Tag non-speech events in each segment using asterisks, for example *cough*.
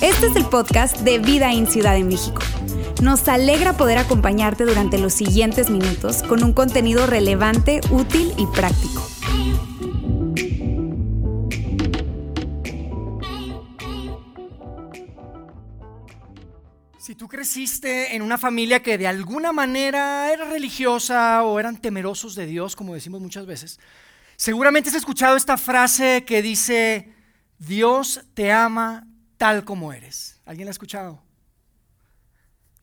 Este es el podcast de Vida en Ciudad de México. Nos alegra poder acompañarte durante los siguientes minutos con un contenido relevante, útil y práctico. Si tú creciste en una familia que de alguna manera era religiosa o eran temerosos de Dios, como decimos muchas veces, seguramente has escuchado esta frase que dice, Dios te ama tal como eres. ¿Alguien la ha escuchado?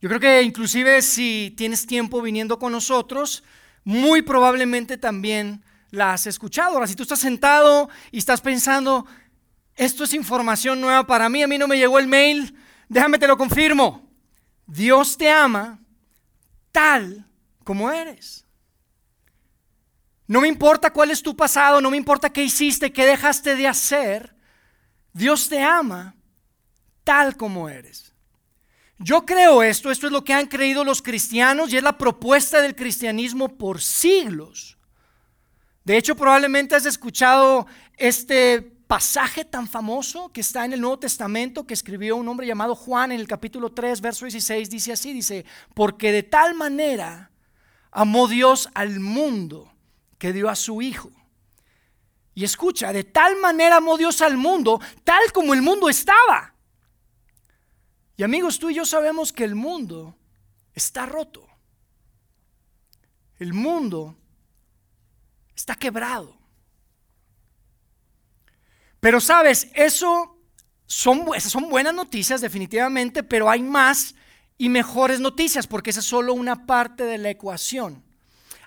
Yo creo que inclusive si tienes tiempo viniendo con nosotros, muy probablemente también la has escuchado. Ahora, si tú estás sentado y estás pensando, esto es información nueva para mí, a mí no me llegó el mail, déjame te lo confirmo. Dios te ama tal como eres. No me importa cuál es tu pasado, no me importa qué hiciste, qué dejaste de hacer. Dios te ama tal como eres. Yo creo esto, esto es lo que han creído los cristianos y es la propuesta del cristianismo por siglos. De hecho, probablemente has escuchado este pasaje tan famoso que está en el Nuevo Testamento que escribió un hombre llamado Juan en el capítulo 3, verso 16, dice así, dice, porque de tal manera amó Dios al mundo que dio a su Hijo. Y escucha, de tal manera amó Dios al mundo, tal como el mundo estaba. Y amigos, tú y yo sabemos que el mundo está roto. El mundo está quebrado. Pero sabes, eso son, son buenas noticias definitivamente, pero hay más y mejores noticias porque esa es solo una parte de la ecuación.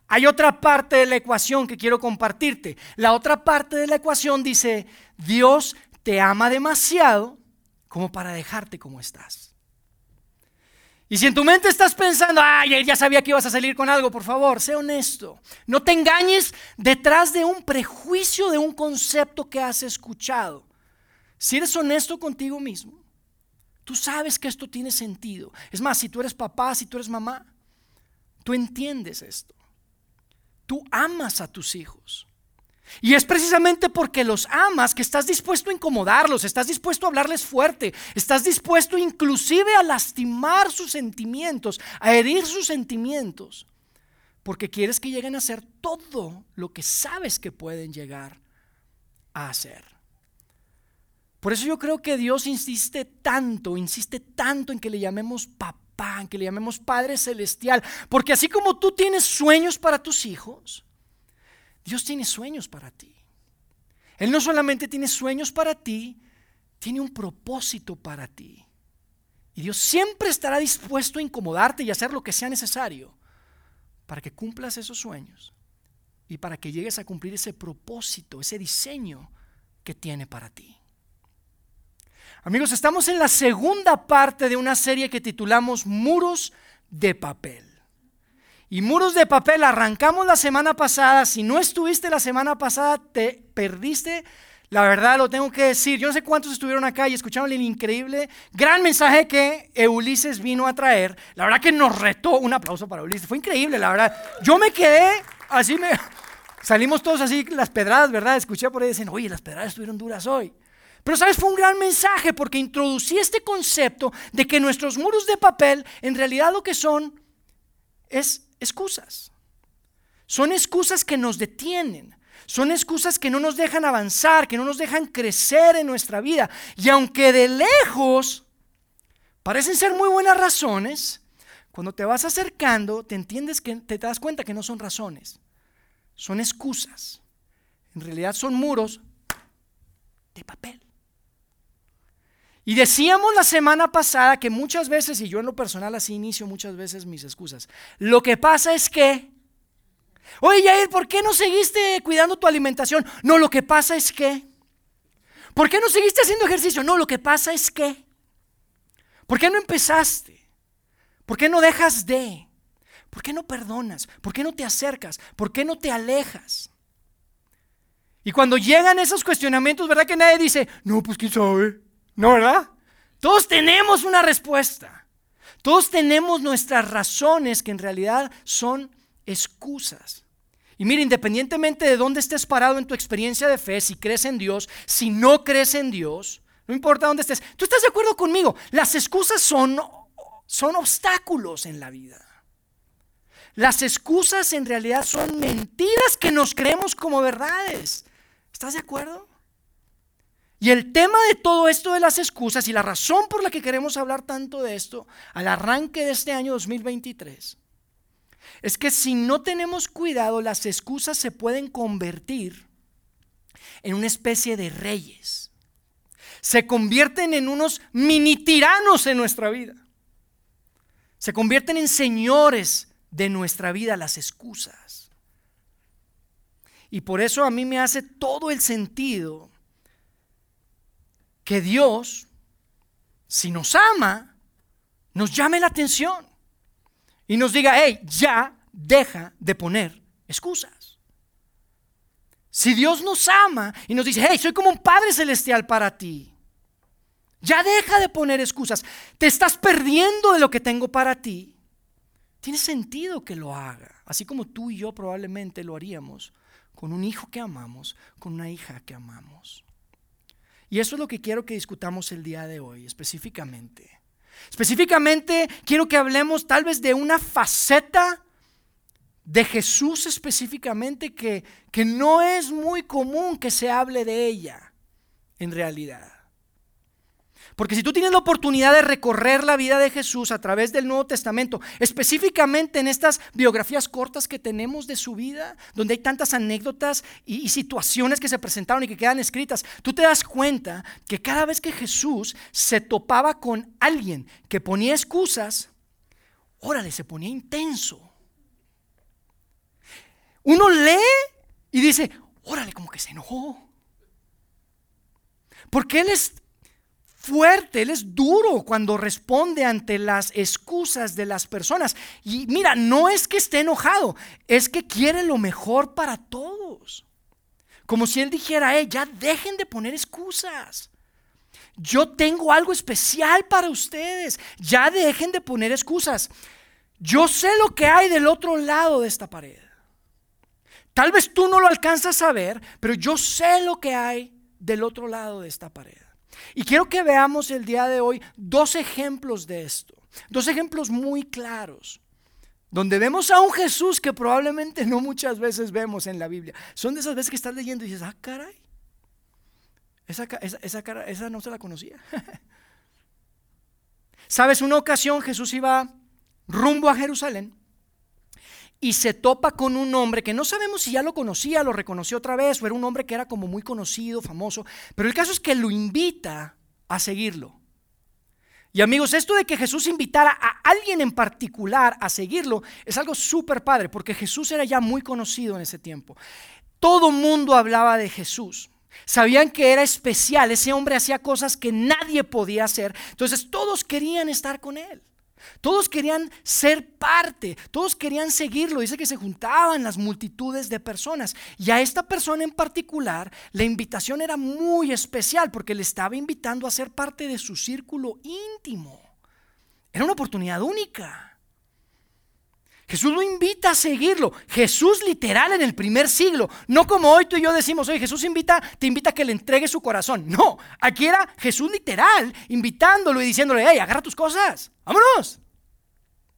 Hay otra parte de la ecuación que quiero compartirte. La otra parte de la ecuación dice, Dios te ama demasiado como para dejarte como estás. Y si en tu mente estás pensando, ay, ya sabía que ibas a salir con algo, por favor, sé honesto. No te engañes detrás de un prejuicio, de un concepto que has escuchado. Si eres honesto contigo mismo, tú sabes que esto tiene sentido. Es más, si tú eres papá, si tú eres mamá, tú entiendes esto. Tú amas a tus hijos. Y es precisamente porque los amas que estás dispuesto a incomodarlos, estás dispuesto a hablarles fuerte, estás dispuesto inclusive a lastimar sus sentimientos, a herir sus sentimientos, porque quieres que lleguen a hacer todo lo que sabes que pueden llegar a hacer. Por eso yo creo que Dios insiste tanto, insiste tanto en que le llamemos papá, en que le llamemos Padre Celestial, porque así como tú tienes sueños para tus hijos, Dios tiene sueños para ti. Él no solamente tiene sueños para ti, tiene un propósito para ti. Y Dios siempre estará dispuesto a incomodarte y hacer lo que sea necesario para que cumplas esos sueños y para que llegues a cumplir ese propósito, ese diseño que tiene para ti. Amigos, estamos en la segunda parte de una serie que titulamos Muros de Papel. Y muros de papel, arrancamos la semana pasada. Si no estuviste la semana pasada, te perdiste. La verdad lo tengo que decir. Yo no sé cuántos estuvieron acá y escucharon el increíble, gran mensaje que Ulises vino a traer. La verdad que nos retó. Un aplauso para Ulises. Fue increíble, la verdad. Yo me quedé así, me, salimos todos así, las pedradas, ¿verdad? Escuché por ahí dicen, oye, las pedradas estuvieron duras hoy. Pero sabes, fue un gran mensaje porque introducí este concepto de que nuestros muros de papel en realidad lo que son es excusas. Son excusas que nos detienen. Son excusas que no nos dejan avanzar, que no nos dejan crecer en nuestra vida. Y aunque de lejos parecen ser muy buenas razones, cuando te vas acercando, te entiendes que te das cuenta que no son razones. Son excusas. En realidad son muros de papel. Y decíamos la semana pasada que muchas veces, y yo en lo personal así inicio muchas veces mis excusas, lo que pasa es que, oye Yair, ¿por qué no seguiste cuidando tu alimentación? No, lo que pasa es que, ¿por qué no seguiste haciendo ejercicio? No, lo que pasa es que, ¿por qué no empezaste? ¿Por qué no dejas de? ¿Por qué no perdonas? ¿Por qué no te acercas? ¿Por qué no te alejas? Y cuando llegan esos cuestionamientos, ¿verdad que nadie dice, no, pues quién sabe? ¿No, verdad? Todos tenemos una respuesta. Todos tenemos nuestras razones que en realidad son excusas. Y mira, independientemente de dónde estés parado en tu experiencia de fe, si crees en Dios, si no crees en Dios, no importa dónde estés, tú estás de acuerdo conmigo, las excusas son, son obstáculos en la vida. Las excusas en realidad son mentiras que nos creemos como verdades. ¿Estás de acuerdo? Y el tema de todo esto de las excusas y la razón por la que queremos hablar tanto de esto al arranque de este año 2023 es que si no tenemos cuidado, las excusas se pueden convertir en una especie de reyes. Se convierten en unos mini tiranos en nuestra vida. Se convierten en señores de nuestra vida las excusas. Y por eso a mí me hace todo el sentido que Dios, si nos ama, nos llame la atención y nos diga, hey, ya deja de poner excusas. Si Dios nos ama y nos dice, hey, soy como un Padre Celestial para ti, ya deja de poner excusas. Te estás perdiendo de lo que tengo para ti. Tiene sentido que lo haga, así como tú y yo probablemente lo haríamos con un hijo que amamos, con una hija que amamos. Y eso es lo que quiero que discutamos el día de hoy, específicamente. Específicamente quiero que hablemos tal vez de una faceta de Jesús específicamente que, que no es muy común que se hable de ella en realidad. Porque si tú tienes la oportunidad de recorrer la vida de Jesús a través del Nuevo Testamento, específicamente en estas biografías cortas que tenemos de su vida, donde hay tantas anécdotas y, situaciones que se presentaron y que quedan escritas, tú te das cuenta que cada vez que Jesús se topaba con alguien que ponía excusas, órale, se ponía intenso. Uno lee y dice, órale, como que se enojó. Porque Él es fuerte, Él es duro cuando responde ante las excusas de las personas. Y mira, no es que esté enojado, es que quiere lo mejor para todos. Como si Él dijera, eh, ya dejen de poner excusas. Yo tengo algo especial para ustedes. Ya dejen de poner excusas. Yo sé lo que hay del otro lado de esta pared. Tal vez tú no lo alcanzas a ver, pero yo sé lo que hay del otro lado de esta pared. Y quiero que veamos el día de hoy dos ejemplos de esto, dos ejemplos muy claros, donde vemos a un Jesús que probablemente no muchas veces vemos en la Biblia. Son de esas veces que estás leyendo y dices, ah, caray, esa, esa, cara, esa no se la conocía. *laughs* Sabes, una ocasión Jesús iba rumbo a Jerusalén y se topa con un hombre que no sabemos si ya lo conocía, lo reconoció otra vez, o era un hombre que era como muy conocido, famoso, pero el caso es que lo invita a seguirlo. Y amigos, esto de que Jesús invitara a alguien en particular a seguirlo es algo súper padre, porque Jesús era ya muy conocido en ese tiempo. Todo mundo hablaba de Jesús. Sabían que era especial, ese hombre hacía cosas que nadie podía hacer, entonces todos querían estar con él. Todos querían ser parte, todos querían seguirlo. Dice que se juntaban las multitudes de personas. Y a esta persona en particular, la invitación era muy especial porque le estaba invitando a ser parte de su círculo íntimo. Era una oportunidad única. Jesús lo invita a seguirlo. Jesús literal en el primer siglo. No como hoy tú y yo decimos, oye, Jesús invita, te invita a que le entregue su corazón. No, aquí era Jesús literal invitándolo y diciéndole, hey, agarra tus cosas, vámonos.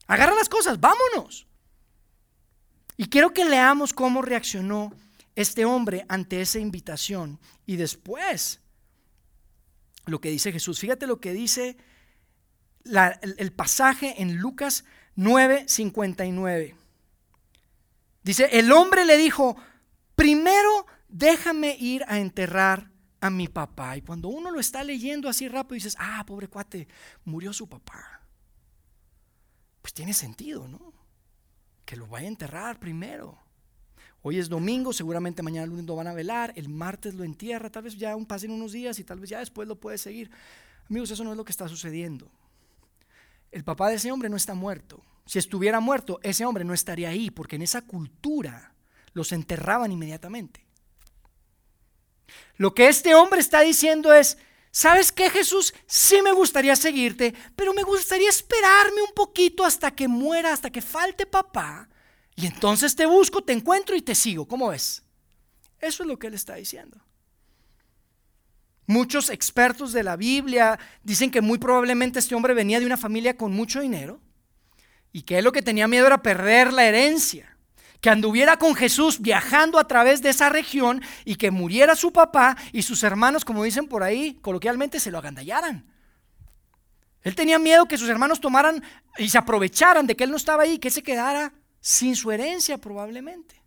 Agarra las cosas, vámonos. Y quiero que leamos cómo reaccionó este hombre ante esa invitación. Y después, lo que dice Jesús. Fíjate lo que dice el, el pasaje en Lucas 9:59. Dice, el hombre le dijo, primero déjame ir a enterrar a mi papá. Y cuando uno lo está leyendo así rápido, dices, ah, pobre cuate, murió su papá. Pues tiene sentido, ¿no? Que lo vaya a enterrar primero. Hoy es domingo, seguramente mañana lunes lo van a velar, el martes lo entierra, tal vez ya pasen unos días y tal vez ya después lo puede seguir. Amigos, eso no es lo que está sucediendo. El papá de ese hombre no está muerto. Si estuviera muerto, ese hombre no estaría ahí, porque en esa cultura los enterraban inmediatamente. Lo que este hombre está diciendo es, ¿sabes qué Jesús? Sí me gustaría seguirte, pero me gustaría esperarme un poquito hasta que muera, hasta que falte papá, Y entonces te busco, te encuentro y te sigo. ¿Cómo ves? Eso es lo que él está diciendo. Muchos expertos de la Biblia dicen que muy probablemente este hombre venía de una familia con mucho dinero y que él lo que tenía miedo era perder la herencia. Que anduviera con Jesús viajando a través de esa región y que muriera su papá y sus hermanos, como dicen por ahí, coloquialmente se lo agandallaran. Él tenía miedo que sus hermanos tomaran y se aprovecharan de que él no estaba ahí, que se quedara sin su herencia probablemente.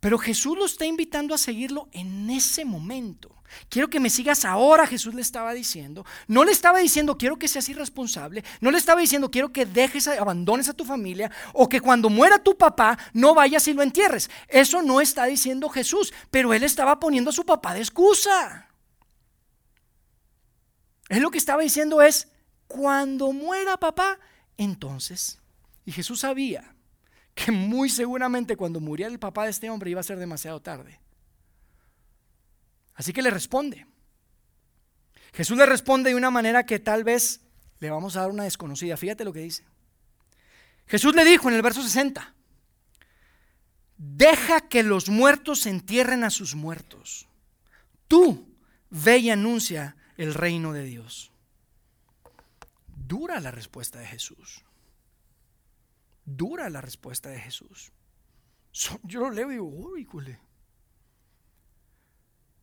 Pero Jesús lo está invitando a seguirlo en ese momento. Quiero que me sigas ahora, Jesús le estaba diciendo. No le estaba diciendo, quiero que seas irresponsable. No le estaba diciendo, quiero que dejes, abandones a tu familia. O que cuando muera tu papá, no vayas y lo entierres. Eso no está diciendo Jesús. Pero él estaba poniendo a su papá de excusa. Él lo que estaba diciendo es, cuando muera papá, entonces. Y Jesús sabía que muy seguramente cuando muriera el papá de este hombre iba a ser demasiado tarde. Así que le responde. Jesús le responde de una manera que tal vez le vamos a dar una desconocida. Fíjate lo que dice. Jesús le dijo en el verso 60, deja que los muertos entierren a sus muertos. Tú ve y anuncia el reino de Dios. Dura la respuesta de Jesús. Dura la respuesta de Jesús. Yo lo leo y digo, uy, cule.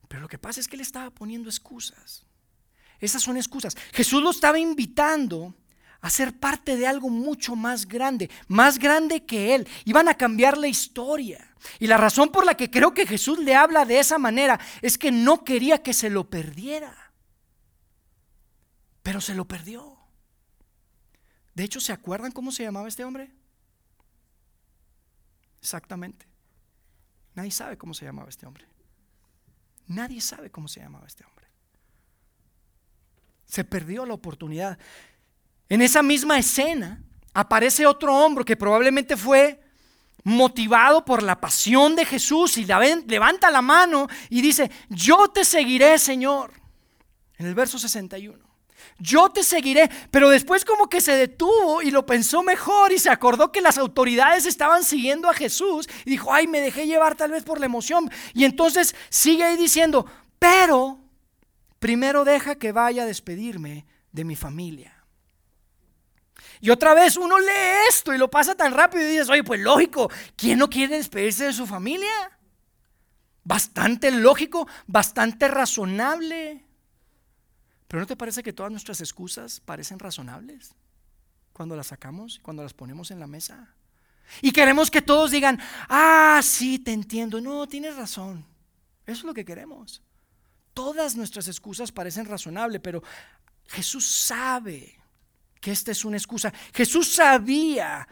Pero lo que pasa es que él estaba poniendo excusas. Esas son excusas. Jesús lo estaba invitando a ser parte de algo mucho más grande, más grande que él. Iban a cambiar la historia. Y la razón por la que creo que Jesús le habla de esa manera es que no quería que se lo perdiera. Pero se lo perdió. De hecho, ¿se acuerdan cómo se llamaba este hombre? Exactamente. Nadie sabe cómo se llamaba este hombre. Nadie sabe cómo se llamaba este hombre. Se perdió la oportunidad. En esa misma escena aparece otro hombre que probablemente fue motivado por la pasión de Jesús y levanta la mano y dice, yo te seguiré, Señor. En el verso 61 yo te seguiré. Pero después como que se detuvo y lo pensó mejor y se acordó que las autoridades estaban siguiendo a Jesús y dijo, ay, me dejé llevar tal vez por la emoción. Y entonces sigue ahí diciendo, pero primero deja que vaya a despedirme de mi familia. Y otra vez uno lee esto y lo pasa tan rápido y dices, oye, pues lógico, ¿quién no quiere despedirse de su familia? Bastante lógico, bastante razonable. Pero ¿no te parece que todas nuestras excusas parecen razonables cuando las sacamos, cuando las ponemos en la mesa? Y queremos que todos digan, ah, sí, te entiendo. No, tienes razón. Eso es lo que queremos. Todas nuestras excusas parecen razonables, pero Jesús sabe que esta es una excusa. Jesús sabía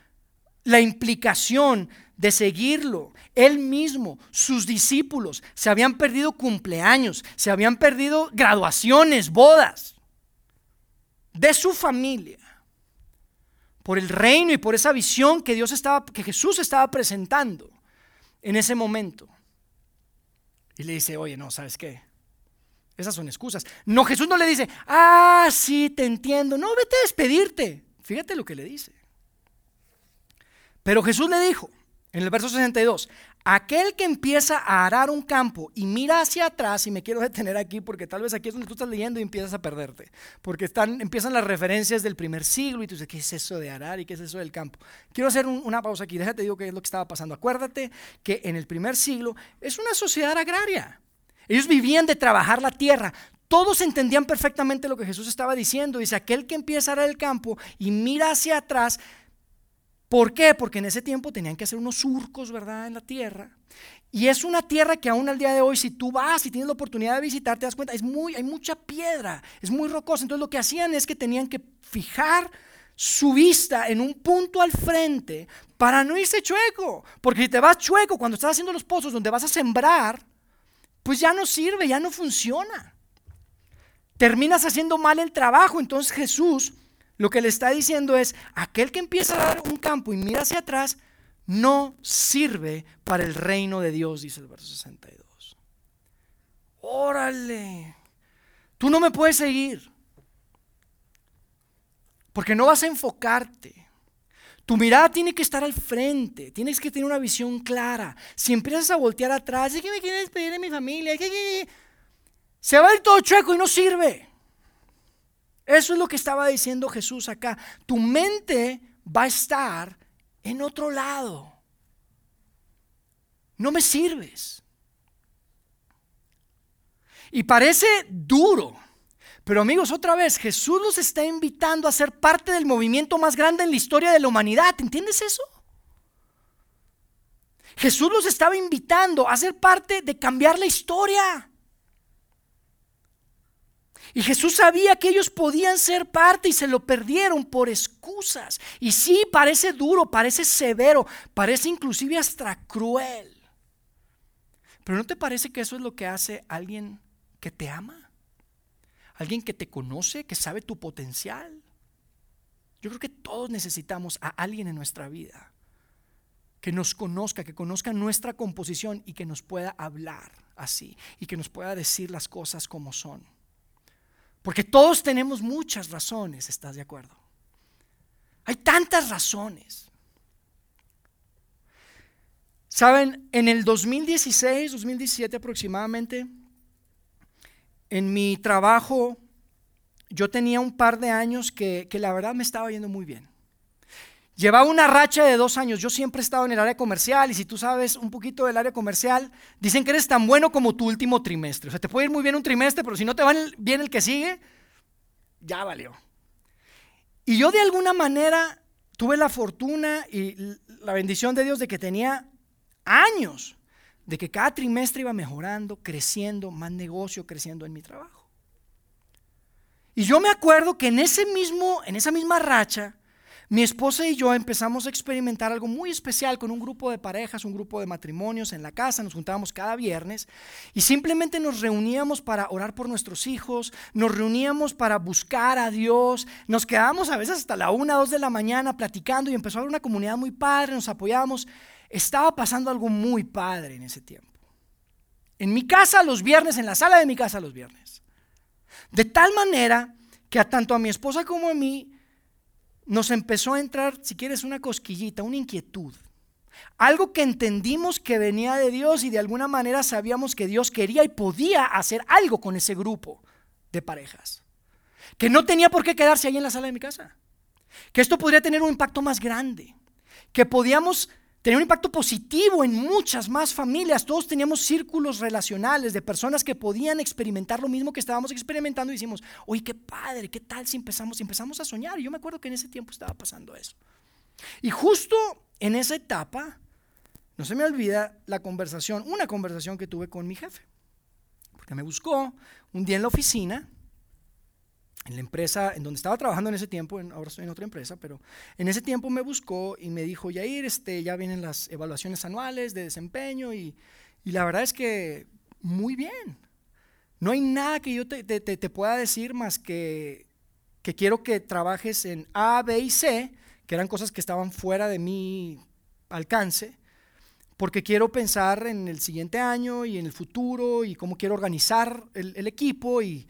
la implicación de seguirlo. Él mismo, sus discípulos, se habían perdido cumpleaños, se habían perdido graduaciones, bodas de su familia por el reino y por esa visión que Dios estaba que Jesús estaba presentando en ese momento. Y le dice, "Oye, no, ¿sabes qué? Esas son excusas." No, Jesús no le dice, "Ah, sí, te entiendo. No, vete a despedirte." Fíjate lo que le dice. Pero Jesús le dijo, en el verso 62, aquel que empieza a arar un campo y mira hacia atrás, y me quiero detener aquí porque tal vez aquí es donde tú estás leyendo y empiezas a perderte, porque están, empiezan las referencias del primer siglo y tú dices, ¿qué es eso de arar y qué es eso del campo? Quiero hacer una pausa aquí, déjate digo qué es lo que estaba pasando. Acuérdate que en el primer siglo es una sociedad agraria. Ellos vivían de trabajar la tierra. Todos entendían perfectamente lo que Jesús estaba diciendo. Dice, aquel que empieza a arar el campo y mira hacia atrás, ¿Por qué? Porque en ese tiempo tenían que hacer unos surcos, ¿verdad?, en la tierra. Y es una tierra que aún al día de hoy, si tú vas y tienes la oportunidad de visitar, te das cuenta, es muy, hay mucha piedra, es muy rocosa. Entonces lo que hacían es que tenían que fijar su vista en un punto al frente para no irse chueco. Porque si te vas chueco cuando estás haciendo los pozos donde vas a sembrar, pues ya no sirve, ya no funciona. Terminas haciendo mal el trabajo. Entonces Jesús lo que le está diciendo es, aquel que empieza a dar un campo y mira hacia atrás, no sirve para el reino de Dios, dice el verso 62. Órale, tú no me puedes seguir, porque no vas a enfocarte. Tu mirada tiene que estar al frente, tienes que tener una visión clara. Si empiezas a voltear atrás, ¿de qué me quieres pedir de mi familia? Se va a ir todo chueco y no sirve. Eso es lo que estaba diciendo Jesús acá. Tu mente va a estar en otro lado. No me sirves. Y parece duro. Pero amigos, otra vez, Jesús nos está invitando a ser parte del movimiento más grande en la historia de la humanidad. ¿Entiendes eso? Jesús los estaba invitando a ser parte de cambiar la historia. Y Jesús sabía que ellos podían ser parte y se lo perdieron por excusas. Y sí, parece duro, parece severo, parece inclusive hasta cruel. Pero ¿no te parece que eso es lo que hace alguien que te ama? alguien que te conoce, que sabe tu potencial. Yo creo que todos necesitamos a alguien en nuestra vida que nos conozca, que conozca nuestra composición y que nos pueda hablar así y que nos pueda decir las cosas como son. Porque todos tenemos muchas razones, ¿estás de acuerdo? Hay tantas razones. Saben, en el 2016, 2017 aproximadamente, en mi trabajo yo tenía un par de años que, la verdad me estaba yendo muy bien. Llevaba una racha de dos años. Yo siempre he estado en el área comercial y si tú sabes un poquito del área comercial, dicen que eres tan bueno como tu último trimestre. O sea, te puede ir muy bien un trimestre, pero si no te va bien el que sigue, ya valió. Y yo de alguna manera tuve la fortuna y la bendición de Dios de que tenía años de que cada trimestre iba mejorando, creciendo, más negocio creciendo en mi trabajo. Y yo me acuerdo que en ese mismo, en esa misma racha, mi esposa y yo empezamos a experimentar algo muy especial con un grupo de parejas, un grupo de matrimonios en la casa, nos juntábamos cada viernes y simplemente nos reuníamos para orar por nuestros hijos, nos reuníamos para buscar a Dios, nos quedábamos a veces hasta la una, dos de la mañana platicando y empezó a haber una comunidad muy padre, nos apoyábamos estaba pasando algo muy padre en ese tiempo. En mi casa los viernes, en la sala de mi casa los viernes. De tal manera que a tanto a mi esposa como a mí nos empezó a entrar, si quieres, una cosquillita, una inquietud. Algo que entendimos que venía de Dios y de alguna manera sabíamos que Dios quería y podía hacer algo con ese grupo de parejas. Que no tenía por qué quedarse ahí en la sala de mi casa. Que esto podría tener un impacto más grande. Que podíamos tenía un impacto positivo en muchas más familias. Todos teníamos círculos relacionales de personas que podían experimentar lo mismo que estábamos experimentando y decimos, oye, qué padre, qué tal si empezamos, empezamos a soñar. Y yo me acuerdo que en ese tiempo estaba pasando eso. Y justo en esa etapa, no se me olvida la conversación, una conversación que tuve con mi jefe. Porque me buscó un día en la oficina en la empresa en donde estaba trabajando en ese tiempo, ahora estoy en otra empresa, pero en ese tiempo me buscó y me dijo, Yair, este, ya vienen las evaluaciones anuales de desempeño y, la verdad es que muy bien. No hay nada que yo te, te, pueda decir más que, que quiero que trabajes en A, B y C, que eran cosas que estaban fuera de mi alcance, porque quiero pensar en el siguiente año y en el futuro y cómo quiero organizar el, el equipo y,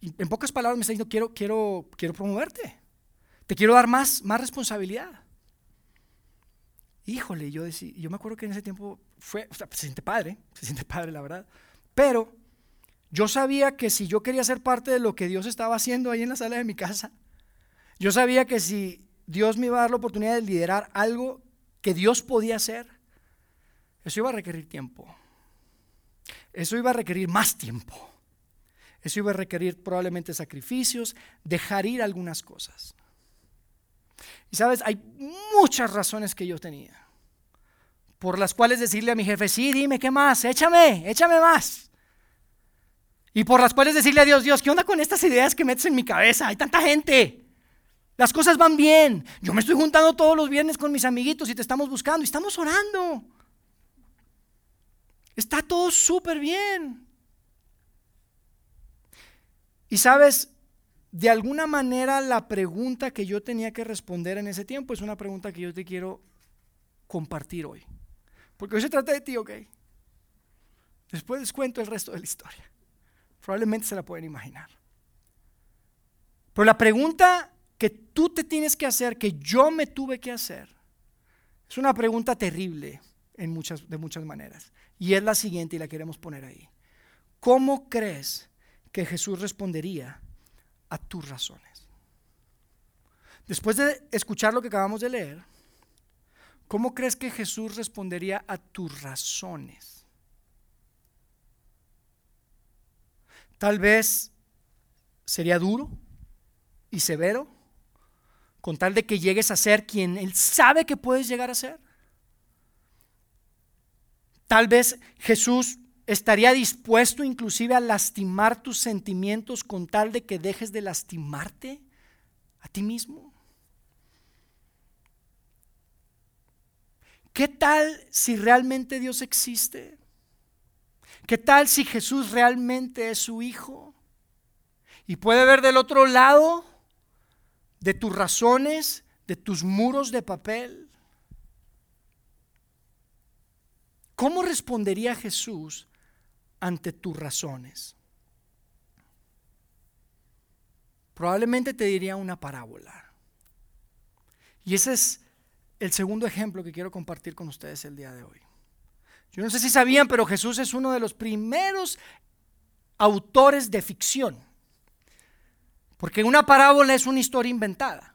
en pocas palabras me está diciendo, quiero, quiero, quiero promoverte. Te quiero dar más, más responsabilidad. Híjole, yo, decía, yo me acuerdo que en ese tiempo fue, se siente padre, *laughs* se siente padre la verdad. Pero yo sabía que si yo quería ser parte de lo que Dios estaba haciendo ahí en la sala de mi casa, yo sabía que si Dios me iba a dar la oportunidad de liderar algo que Dios podía hacer, eso iba a requerir tiempo. Eso iba a requerir más tiempo. Eso iba a requerir probablemente sacrificios, dejar ir algunas cosas. Y sabes, hay muchas razones que yo tenía por las cuales decirle a mi jefe, sí, dime, ¿qué más? Échame, échame más. Y por las cuales decirle a Dios, Dios, ¿qué onda con estas ideas que metes en mi cabeza? Hay tanta gente. Las cosas van bien. Yo me estoy juntando todos los viernes con mis amiguitos y te estamos buscando y estamos orando. Está todo súper bien. Y sabes, de alguna manera la pregunta que yo tenía que responder en ese tiempo es una pregunta que yo te quiero compartir hoy. Porque hoy se trata de ti, ¿ok? Después les cuento el resto de la historia. Probablemente se la pueden imaginar. Pero la pregunta que tú te tienes que hacer, que yo me tuve que hacer, es una pregunta terrible en muchas, de muchas maneras. Y es la siguiente y la queremos poner ahí. ¿Cómo crees que Jesús respondería a tus razones? Después de escuchar lo que acabamos de leer, ¿cómo crees que Jesús respondería a tus razones? Tal vez sería duro y severo con tal de que llegues a ser quien Él sabe que puedes llegar a ser. Tal vez Jesús estaría dispuesto inclusive a lastimar tus sentimientos con tal de que dejes de lastimarte a ti mismo. ¿Qué tal si realmente Dios existe? ¿Qué tal si Jesús realmente es su Hijo? Y puede ver del otro lado de tus razones, de tus muros de papel. ¿Cómo respondería Jesús ante tus razones? Probablemente te diría una parábola. Y ese es el segundo ejemplo que quiero compartir con ustedes el día de hoy. Yo no sé si sabían, pero Jesús es uno de los primeros autores de ficción. Porque una parábola es una historia inventada.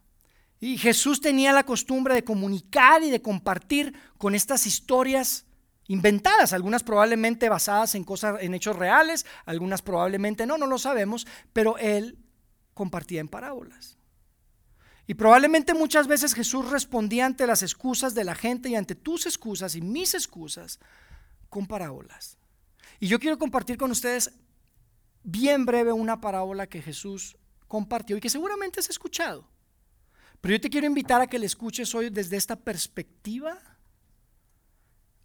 Y Jesús tenía la costumbre de comunicar y de compartir con estas historias inventadas, algunas probablemente basadas en cosas en hechos reales, algunas probablemente no, no lo sabemos, pero él compartía en parábolas. Y probablemente muchas veces Jesús respondía ante las excusas de la gente y ante tus excusas y mis excusas con parábolas. Y yo quiero compartir con ustedes bien breve una parábola que Jesús compartió y que seguramente has escuchado. Pero yo te quiero invitar a que le escuches hoy desde esta perspectiva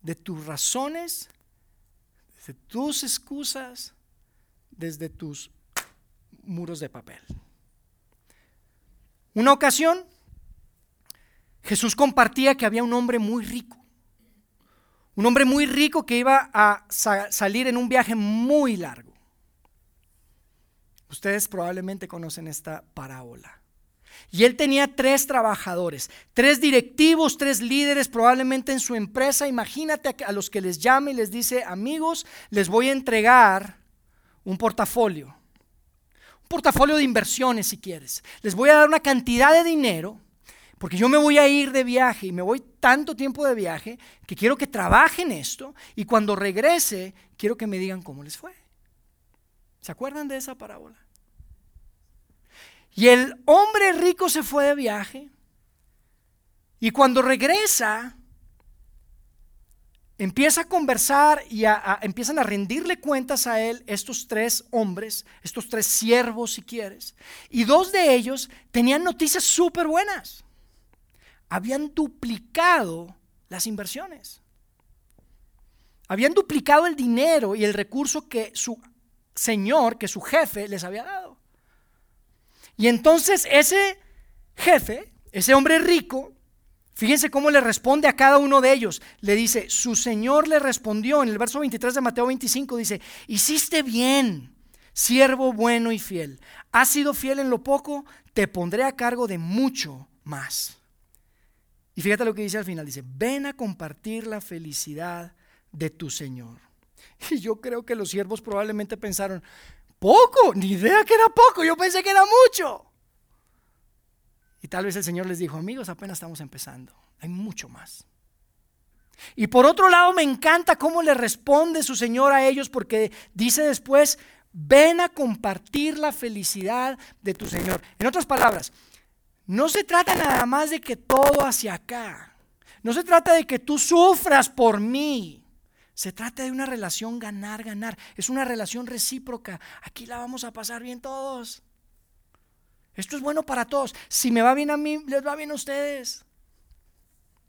de tus razones, desde tus excusas, desde tus muros de papel. Una ocasión, Jesús compartía que había un hombre muy rico. Un hombre muy rico que iba a salir en un viaje muy largo. Ustedes probablemente conocen esta parábola. Y él tenía tres trabajadores, tres directivos, tres líderes probablemente en su empresa. Imagínate a los que les llama y les dice, amigos, les voy a entregar un portafolio. Un portafolio de inversiones si quieres. Les voy a dar una cantidad de dinero porque yo me voy a ir de viaje y me voy tanto tiempo de viaje que quiero que trabajen esto y cuando regrese quiero que me digan cómo les fue. ¿Se acuerdan de esa parábola? Y el hombre rico se fue de viaje y cuando regresa empieza a conversar y empiezan a rendirle cuentas a él estos tres hombres, estos tres siervos si quieres. Y dos de ellos tenían noticias súper buenas. Habían duplicado las inversiones. Habían duplicado el dinero y el recurso que su señor, que su jefe les había dado. Y entonces ese jefe, ese hombre rico, fíjense cómo le responde a cada uno de ellos. Le dice, su señor le respondió en el verso 23 de Mateo 25, dice, hiciste bien, siervo bueno y fiel. Has sido fiel en lo poco, te pondré a cargo de mucho más. Y fíjate lo que dice al final, dice, ven a compartir la felicidad de tu Señor. *laughs* Y yo creo que los siervos probablemente pensaron, poco, ni idea que era poco, yo pensé que era mucho. Y tal vez el Señor les dijo, amigos, apenas estamos empezando, hay mucho más. Y por otro lado, me encanta cómo le responde su Señor a ellos, porque dice después, ven a compartir la felicidad de tu Señor. En otras palabras, no se trata nada más de que todo hacia acá. No se trata de que tú sufras por mí. Se trata de una relación ganar, ganar. Es una relación recíproca. Aquí la vamos a pasar bien todos. Esto es bueno para todos. Si me va bien a mí, les va bien a ustedes.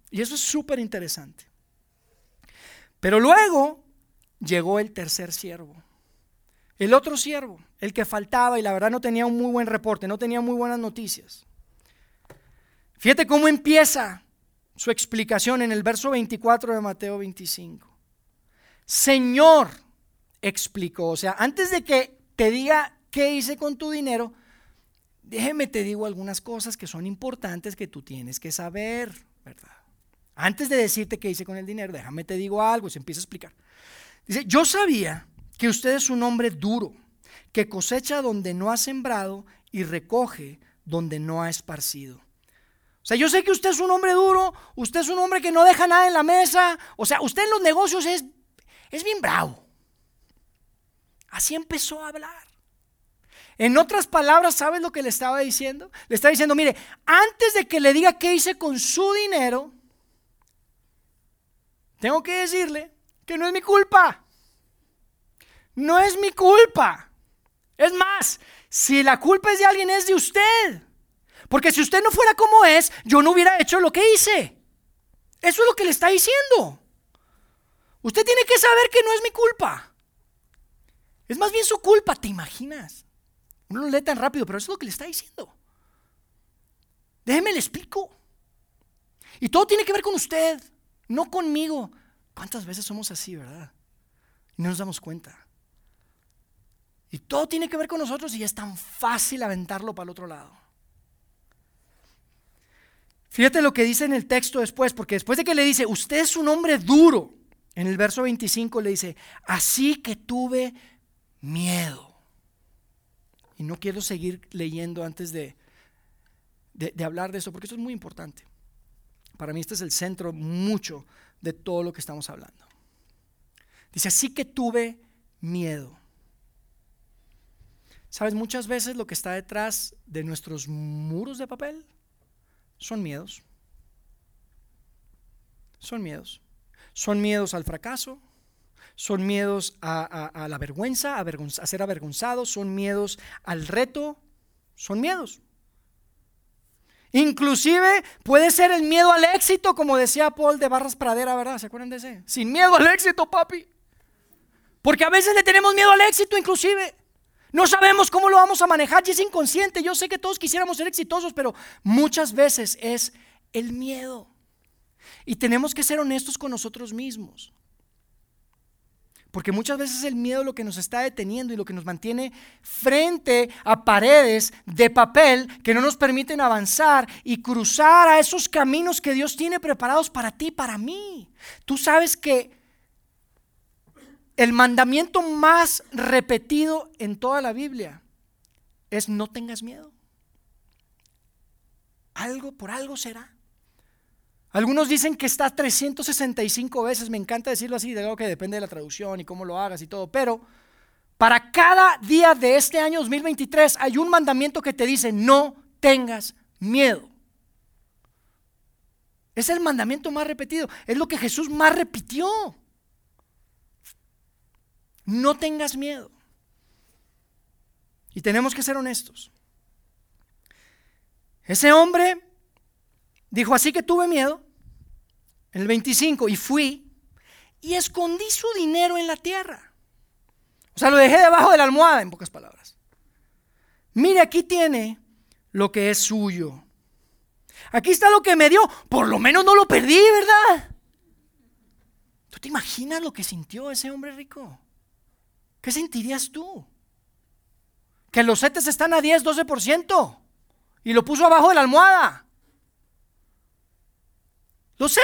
Y eso es súper interesante. Pero luego llegó el tercer siervo. El otro siervo, el que faltaba y la verdad no tenía un muy buen reporte, no tenía muy buenas noticias. Fíjate cómo empieza su explicación en el verso 24 de Mateo 25. Señor, explicó. O sea, antes de que te diga qué hice con tu dinero, déjeme te digo algunas cosas que son importantes que tú tienes que saber, ¿verdad? Antes de decirte qué hice con el dinero, déjame te digo algo y se empieza a explicar. Dice, yo sabía que usted es un hombre duro, que cosecha donde no ha sembrado y recoge donde no ha esparcido. O sea, yo sé que usted es un hombre duro, usted es un hombre que no deja nada en la mesa, o sea, usted en los negocios es, es bien bravo. Así empezó a hablar. En otras palabras, ¿sabes lo que le estaba diciendo? Le estaba diciendo, mire, antes de que le diga qué hice con su dinero, tengo que decirle que no es mi culpa. No es mi culpa. Es más, si la culpa es de alguien, es de usted. Porque si usted no fuera como es, yo no hubiera hecho lo que hice. Eso es lo que le está diciendo. Usted tiene que saber que no es mi culpa. Es más bien su culpa, ¿te imaginas? Uno lo lee tan rápido, pero eso es lo que le está diciendo. Déjeme le explico. Y todo tiene que ver con usted, no conmigo. ¿Cuántas veces somos así, verdad? Y no nos damos cuenta. Y todo tiene que ver con nosotros y es tan fácil aventarlo para el otro lado. Fíjate lo que dice en el texto después, porque después de que le dice, usted es un hombre duro, en el verso 25 le dice, así que tuve miedo. Y no quiero seguir leyendo antes de, de, hablar de eso, porque esto es muy importante. Para mí este es el centro mucho de todo lo que estamos hablando. Dice, así que tuve miedo. Sabes, muchas veces lo que está detrás de nuestros muros de papel son miedos. Son miedos. Son miedos al fracaso, son miedos a, la vergüenza, a, ser avergonzados, son miedos al reto, son miedos. Inclusive puede ser el miedo al éxito, como decía Paul de Barras Pradera, ¿verdad? ¿Se acuerdan de ese? Sin miedo al éxito, papi. Porque a veces le tenemos miedo al éxito, inclusive. No sabemos cómo lo vamos a manejar y es inconsciente. Yo sé que todos quisiéramos ser exitosos, pero muchas veces es el miedo. Y tenemos que ser honestos con nosotros mismos. Porque muchas veces es el miedo lo que nos está deteniendo y lo que nos mantiene frente a paredes de papel que no nos permiten avanzar y cruzar a esos caminos que Dios tiene preparados para ti, para mí. Tú sabes que el mandamiento más repetido en toda la Biblia es no tengas miedo. Algo por algo será. Algunos dicen que está 365 veces, me encanta decirlo así, de algo que depende de la traducción y cómo lo hagas y todo, pero para cada día de este año 2023 hay un mandamiento que te dice no tengas miedo. Es el mandamiento más repetido, es lo que Jesús más repitió. No tengas miedo. Y tenemos que ser honestos. Ese hombre dijo, así que tuve miedo, en el 25, y fui y escondí su dinero en la tierra. O sea, lo dejé debajo de la almohada, en pocas palabras. Mire, aquí tiene lo que es suyo. Aquí está lo que me dio. Por lo menos no lo perdí, ¿verdad? ¿Tú te imaginas lo que sintió ese hombre rico? ¿Qué sentirías tú? Que los setes están a 10, 12% y lo puso abajo de la almohada. Los.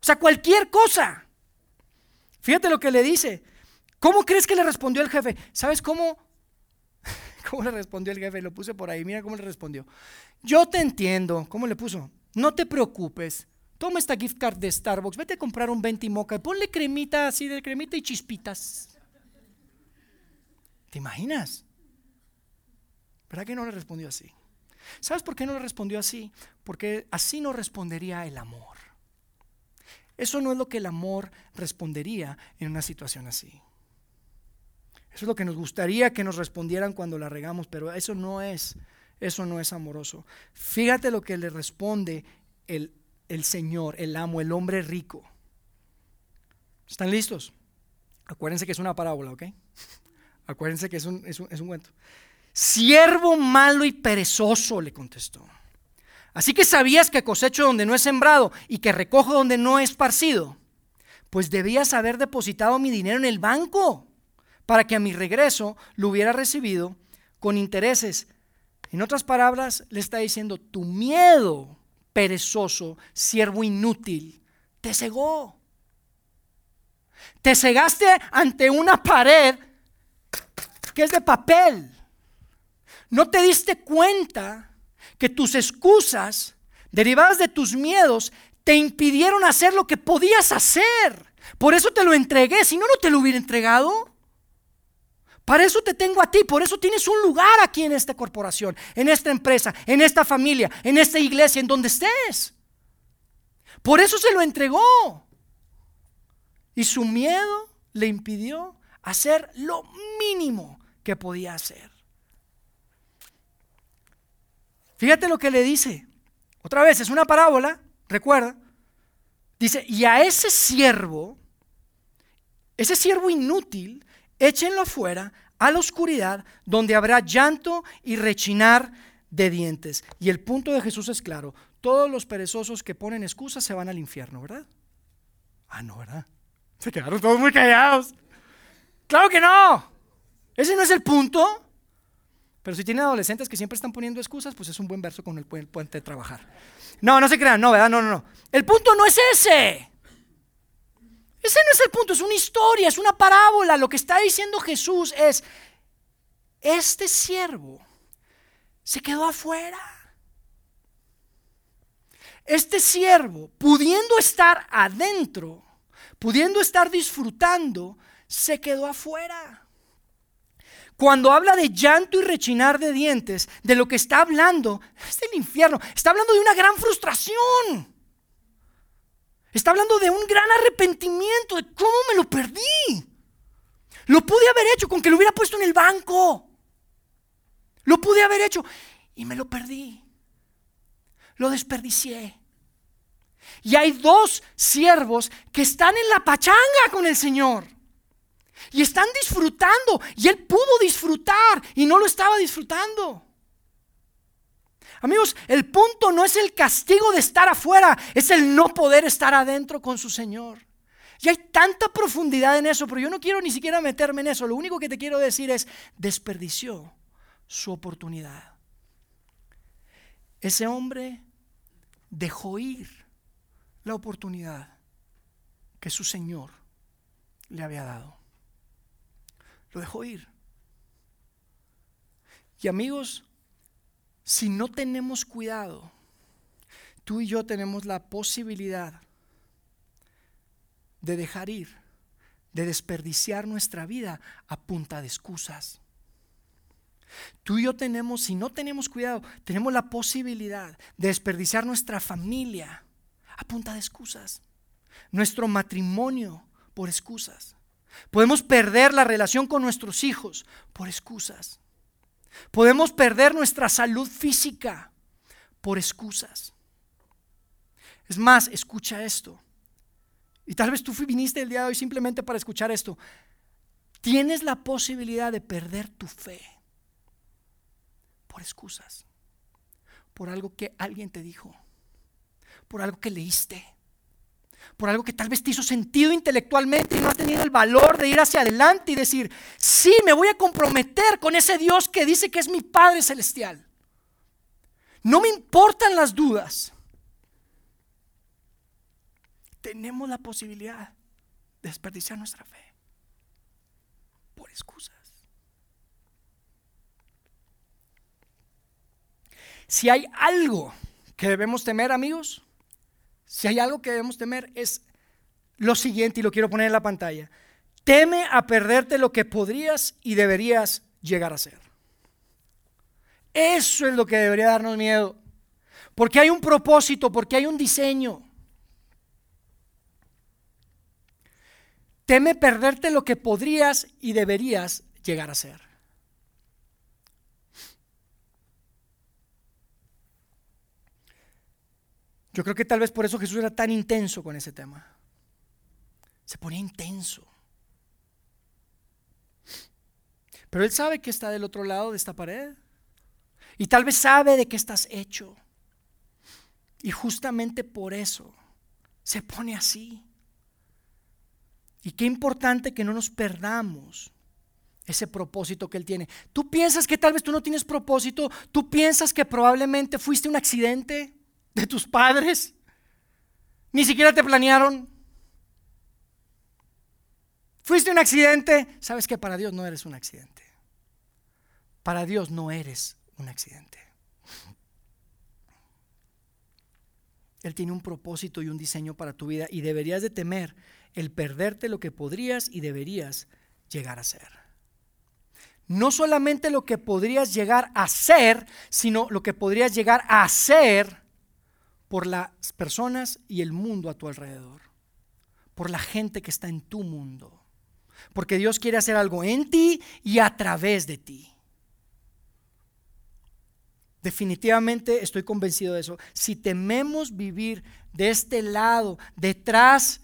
O sea, cualquier cosa. Fíjate lo que le dice. ¿Cómo crees que le respondió el jefe? ¿Sabes cómo? *laughs* ¿Cómo le respondió el jefe? Lo puse por ahí. Mira cómo le respondió. Yo te entiendo. ¿Cómo le puso? No te preocupes. Toma esta gift card de Starbucks, vete a comprar un venti moca y ponle cremita así de cremita y chispitas. ¿Te imaginas? ¿Verdad que no le respondió así? ¿Sabes por qué no le respondió así? Porque así no respondería el amor. Eso no es lo que el amor respondería en una situación así. Eso es lo que nos gustaría que nos respondieran cuando la regamos, pero eso no es, eso no es amoroso. Fíjate lo que le responde el el Señor, el amo, el hombre rico. ¿Están listos? Acuérdense que es una parábola, ¿ok? Acuérdense que es un, es un, cuento. Siervo malo y perezoso, le contestó. Así que sabías que cosecho donde no he sembrado y que recojo donde no he esparcido. Pues debías haber depositado mi dinero en el banco, para que a mi regreso lo hubiera recibido con intereses. En otras palabras, le está diciendo, tu miedo, perezoso, siervo inútil, te cegó. Te cegaste ante una pared que es de papel. No te diste cuenta que tus excusas, derivadas de tus miedos, te impidieron hacer lo que podías hacer. Por eso te lo entregué, si no, no te lo hubiera entregado. Para eso te tengo a ti, por eso tienes un lugar aquí en esta corporación, en esta empresa, en esta familia, en esta iglesia, en donde estés. Por eso se lo entregó. Y su miedo le impidió hacer lo mínimo que podía hacer. Fíjate lo que le dice. Otra vez, es una parábola, recuerda. Dice, y a ese siervo, ese siervo inútil, échenlo afuera a la oscuridad, donde habrá llanto y rechinar de dientes. Y el punto de Jesús es claro, todos los perezosos que ponen excusas se van al infierno, ¿verdad? Ah, no, ¿verdad? Se quedaron todos muy callados. Claro que no. Ese no es el punto. Pero si tienen adolescentes que siempre están poniendo excusas, pues es un buen verso con el puente de trabajar. No, no se crean, no, ¿verdad? No, no, no. El punto no es ese. Ese no es el punto, es una historia, es una parábola. Lo que está diciendo Jesús es, este siervo se quedó afuera. Este siervo, pudiendo estar adentro, pudiendo estar disfrutando, se quedó afuera. Cuando habla de llanto y rechinar de dientes, de lo que está hablando es del infierno. Está hablando de una gran frustración. Está hablando de un gran arrepentimiento, de cómo me lo perdí. Lo pude haber hecho con que lo hubiera puesto en el banco. Lo pude haber hecho y me lo perdí. Lo desperdicié. Y hay dos siervos que están en la pachanga con el Señor. Y están disfrutando. Y él pudo disfrutar y no lo estaba disfrutando. Amigos, el punto no es el castigo de estar afuera, es el no poder estar adentro con su Señor. Y hay tanta profundidad en eso, pero yo no quiero ni siquiera meterme en eso. Lo único que te quiero decir es, desperdició su oportunidad. Ese hombre dejó ir la oportunidad que su Señor le había dado. Lo dejó ir. Y amigos, si no tenemos cuidado, tú y yo tenemos la posibilidad de dejar ir, de desperdiciar nuestra vida a punta de excusas. Tú y yo tenemos, si no tenemos cuidado, tenemos la posibilidad de desperdiciar nuestra familia a punta de excusas, nuestro matrimonio por excusas. Podemos perder la relación con nuestros hijos por excusas. Podemos perder nuestra salud física por excusas. Es más, escucha esto. Y tal vez tú viniste el día de hoy simplemente para escuchar esto. Tienes la posibilidad de perder tu fe por excusas, por algo que alguien te dijo, por algo que leíste, por algo que tal vez te hizo sentido intelectualmente y no has tenido el valor de ir hacia adelante y decir, sí, me voy a comprometer con ese Dios que dice que es mi Padre Celestial. No me importan las dudas. Tenemos la posibilidad de desperdiciar nuestra fe por excusas. Si hay algo que debemos temer, amigos, si hay algo que debemos temer es lo siguiente y lo quiero poner en la pantalla. Teme a perderte lo que podrías y deberías llegar a ser. Eso es lo que debería darnos miedo. Porque hay un propósito, porque hay un diseño. Teme perderte lo que podrías y deberías llegar a ser. Yo creo que tal vez por eso Jesús era tan intenso con ese tema. Se ponía intenso. Pero Él sabe que está del otro lado de esta pared. Y tal vez sabe de qué estás hecho. Y justamente por eso se pone así. Y qué importante que no nos perdamos ese propósito que Él tiene. Tú piensas que tal vez tú no tienes propósito, tú piensas que probablemente fuiste un accidente de tus padres, ni siquiera te planearon. Fuiste un accidente, sabes que para Dios no eres un accidente. Para Dios no eres un accidente. Él tiene un propósito y un diseño para tu vida y deberías de temer el perderte lo que podrías y deberías llegar a ser. No solamente lo que podrías llegar a ser, sino lo que podrías llegar a ser por las personas y el mundo a tu alrededor, por la gente que está en tu mundo. Porque Dios quiere hacer algo en ti y a través de ti. Definitivamente estoy convencido de eso. Si tememos vivir de este lado, detrás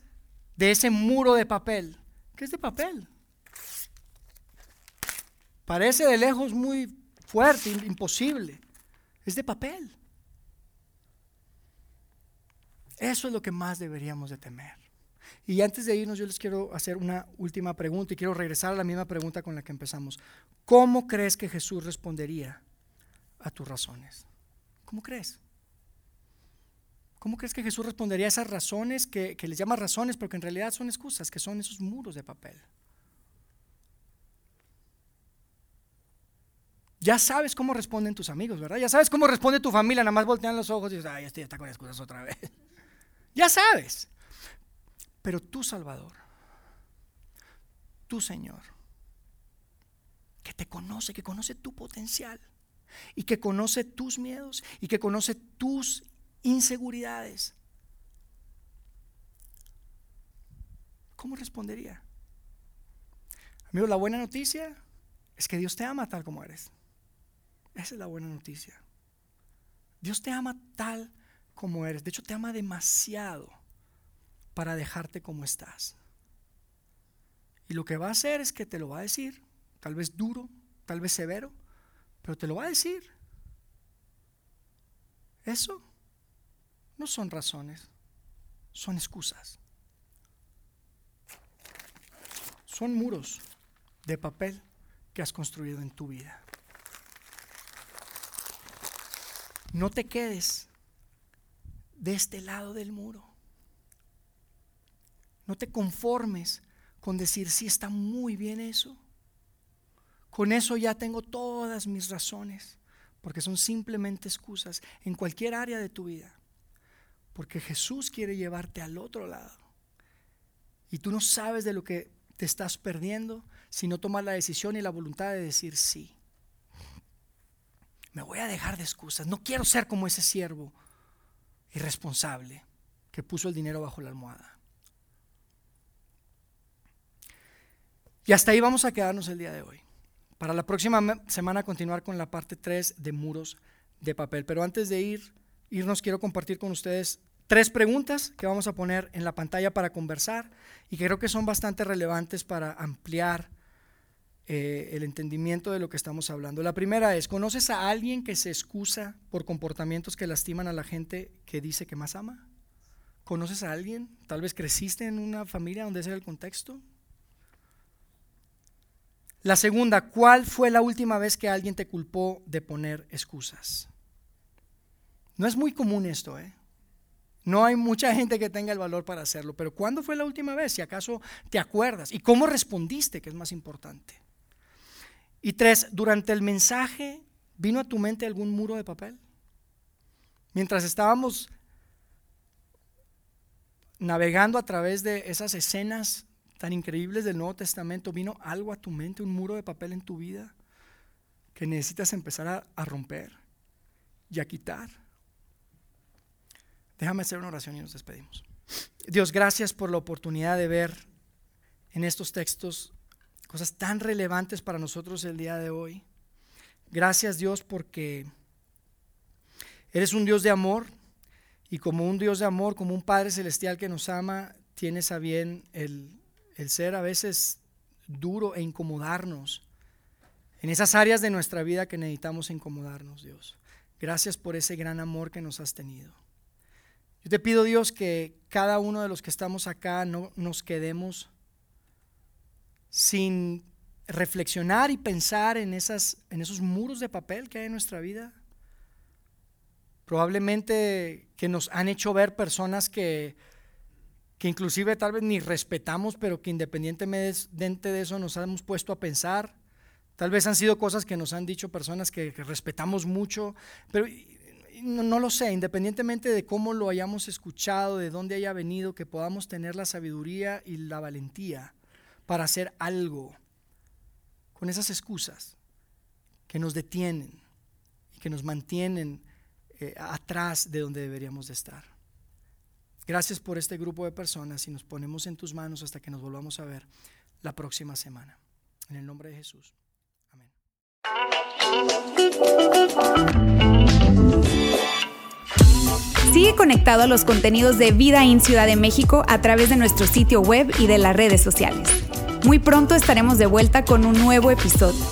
de ese muro de papel, ¿qué es de papel? Parece de lejos muy fuerte, imposible. Es de papel. Eso es lo que más deberíamos de temer. Y antes de irnos, yo les quiero hacer una última pregunta y quiero regresar a la misma pregunta con la que empezamos. ¿Cómo crees que Jesús respondería a tus razones. ¿Cómo crees? ¿Cómo crees que Jesús respondería a esas razones que, les llama razones, pero que en realidad son excusas, que son esos muros de papel? Ya sabes cómo responden tus amigos, ¿verdad? Ya sabes cómo responde tu familia, nada más voltean los ojos y dices, ay, este ya está con excusas otra vez. Ya sabes. Pero tu Salvador, tu Señor, que te conoce, que conoce tu potencial, y que conoce tus miedos y que conoce tus inseguridades. ¿Cómo respondería? Amigo, la buena noticia es que Dios te ama tal como eres. Esa es la buena noticia. Dios te ama tal como eres. De hecho, te ama demasiado para dejarte como estás. Y lo que va a hacer es que te lo va a decir, tal vez duro, tal vez severo, pero te lo va a decir. Eso no son razones, son excusas. Son muros de papel que has construido en tu vida. No te quedes de este lado del muro. No te conformes con decir, sí está muy bien eso. Con eso ya tengo todas mis razones, porque son simplemente excusas en cualquier área de tu vida. Porque Jesús quiere llevarte al otro lado. Y tú no sabes de lo que te estás perdiendo si no tomas la decisión y la voluntad de decir sí. Me voy a dejar de excusas. No quiero ser como ese siervo irresponsable que puso el dinero bajo la almohada. Y hasta ahí vamos a quedarnos el día de hoy. Para la próxima semana continuar con la parte 3 de muros de papel. Pero antes de ir, irnos, quiero compartir con ustedes tres preguntas que vamos a poner en la pantalla para conversar y que creo que son bastante relevantes para ampliar eh, el entendimiento de lo que estamos hablando. La primera es, ¿conoces a alguien que se excusa por comportamientos que lastiman a la gente que dice que más ama? ¿Conoces a alguien? Tal vez creciste en una familia donde ese era el contexto. La segunda, ¿cuál fue la última vez que alguien te culpó de poner excusas? No es muy común esto, ¿eh? No hay mucha gente que tenga el valor para hacerlo, pero ¿cuándo fue la última vez? Si acaso te acuerdas. ¿Y cómo respondiste? Que es más importante. Y tres, durante el mensaje, ¿vino a tu mente algún muro de papel? Mientras estábamos navegando a través de esas escenas tan increíbles del Nuevo Testamento, vino algo a tu mente, un muro de papel en tu vida que necesitas empezar a, romper y a quitar. Déjame hacer una oración y nos despedimos. Dios, gracias por la oportunidad de ver en estos textos cosas tan relevantes para nosotros el día de hoy. Gracias Dios porque eres un Dios de amor y como un Dios de amor, como un Padre Celestial que nos ama, tienes a bien el el ser a veces duro e incomodarnos en esas áreas de nuestra vida que necesitamos incomodarnos, Dios. Gracias por ese gran amor que nos has tenido. Yo te pido, Dios, que cada uno de los que estamos acá no nos quedemos sin reflexionar y pensar en, esas, en esos muros de papel que hay en nuestra vida. Probablemente que nos han hecho ver personas que, que inclusive tal vez ni respetamos, pero que independientemente de eso nos hemos puesto a pensar. Tal vez han sido cosas que nos han dicho personas que, respetamos mucho, pero no, no, lo sé, independientemente de cómo lo hayamos escuchado, de dónde haya venido, que podamos tener la sabiduría y la valentía para hacer algo con esas excusas que nos detienen y que nos mantienen eh, atrás de donde deberíamos de estar. Gracias por este grupo de personas y nos ponemos en tus manos hasta que nos volvamos a ver la próxima semana. En el nombre de Jesús. Amén. Sigue conectado a los contenidos de Vida en Ciudad de México a través de nuestro sitio web y de las redes sociales. Muy pronto estaremos de vuelta con un nuevo episodio.